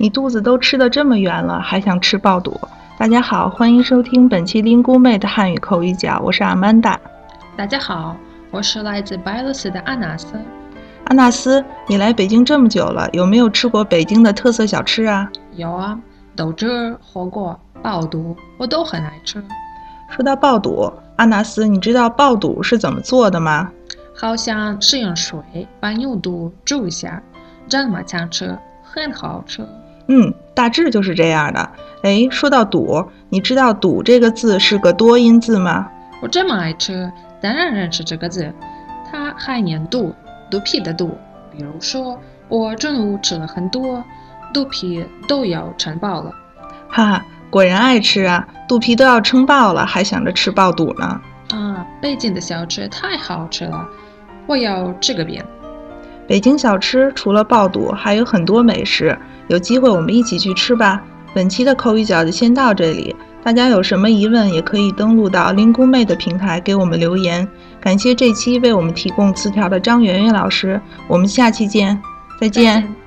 你肚子都吃得这么圆了，还想吃爆肚？大家好，欢迎收听本期林姑妹的汉语口语角，我是阿曼达。大家好，我是来自白俄罗斯的阿纳斯。阿纳斯，你来北京这么久了，有没有吃过北京的特色小吃啊？有啊，豆汁儿、火锅、爆肚，我都很爱吃。说到爆肚，阿纳斯，你知道爆肚是怎么做的吗？好像是用水把牛肚煮一下，这么强吃，很好吃。嗯，大致就是这样的。哎，说到肚，你知道“肚”这个字是个多音字吗？我这么爱吃，当然认识这个字。它还念肚，肚皮的肚。比如说，我中午吃了很多，肚皮都要撑爆了。哈哈，果然爱吃啊！肚皮都要撑爆了，还想着吃爆肚呢。啊，北京的小吃太好吃了，我要吃个遍。北京小吃除了爆肚，还有很多美食。有机会我们一起去吃吧。本期的口语角就先到这里，大家有什么疑问也可以登录到林姑妹的平台给我们留言。感谢这期为我们提供词条的张媛媛老师，我们下期见，再见。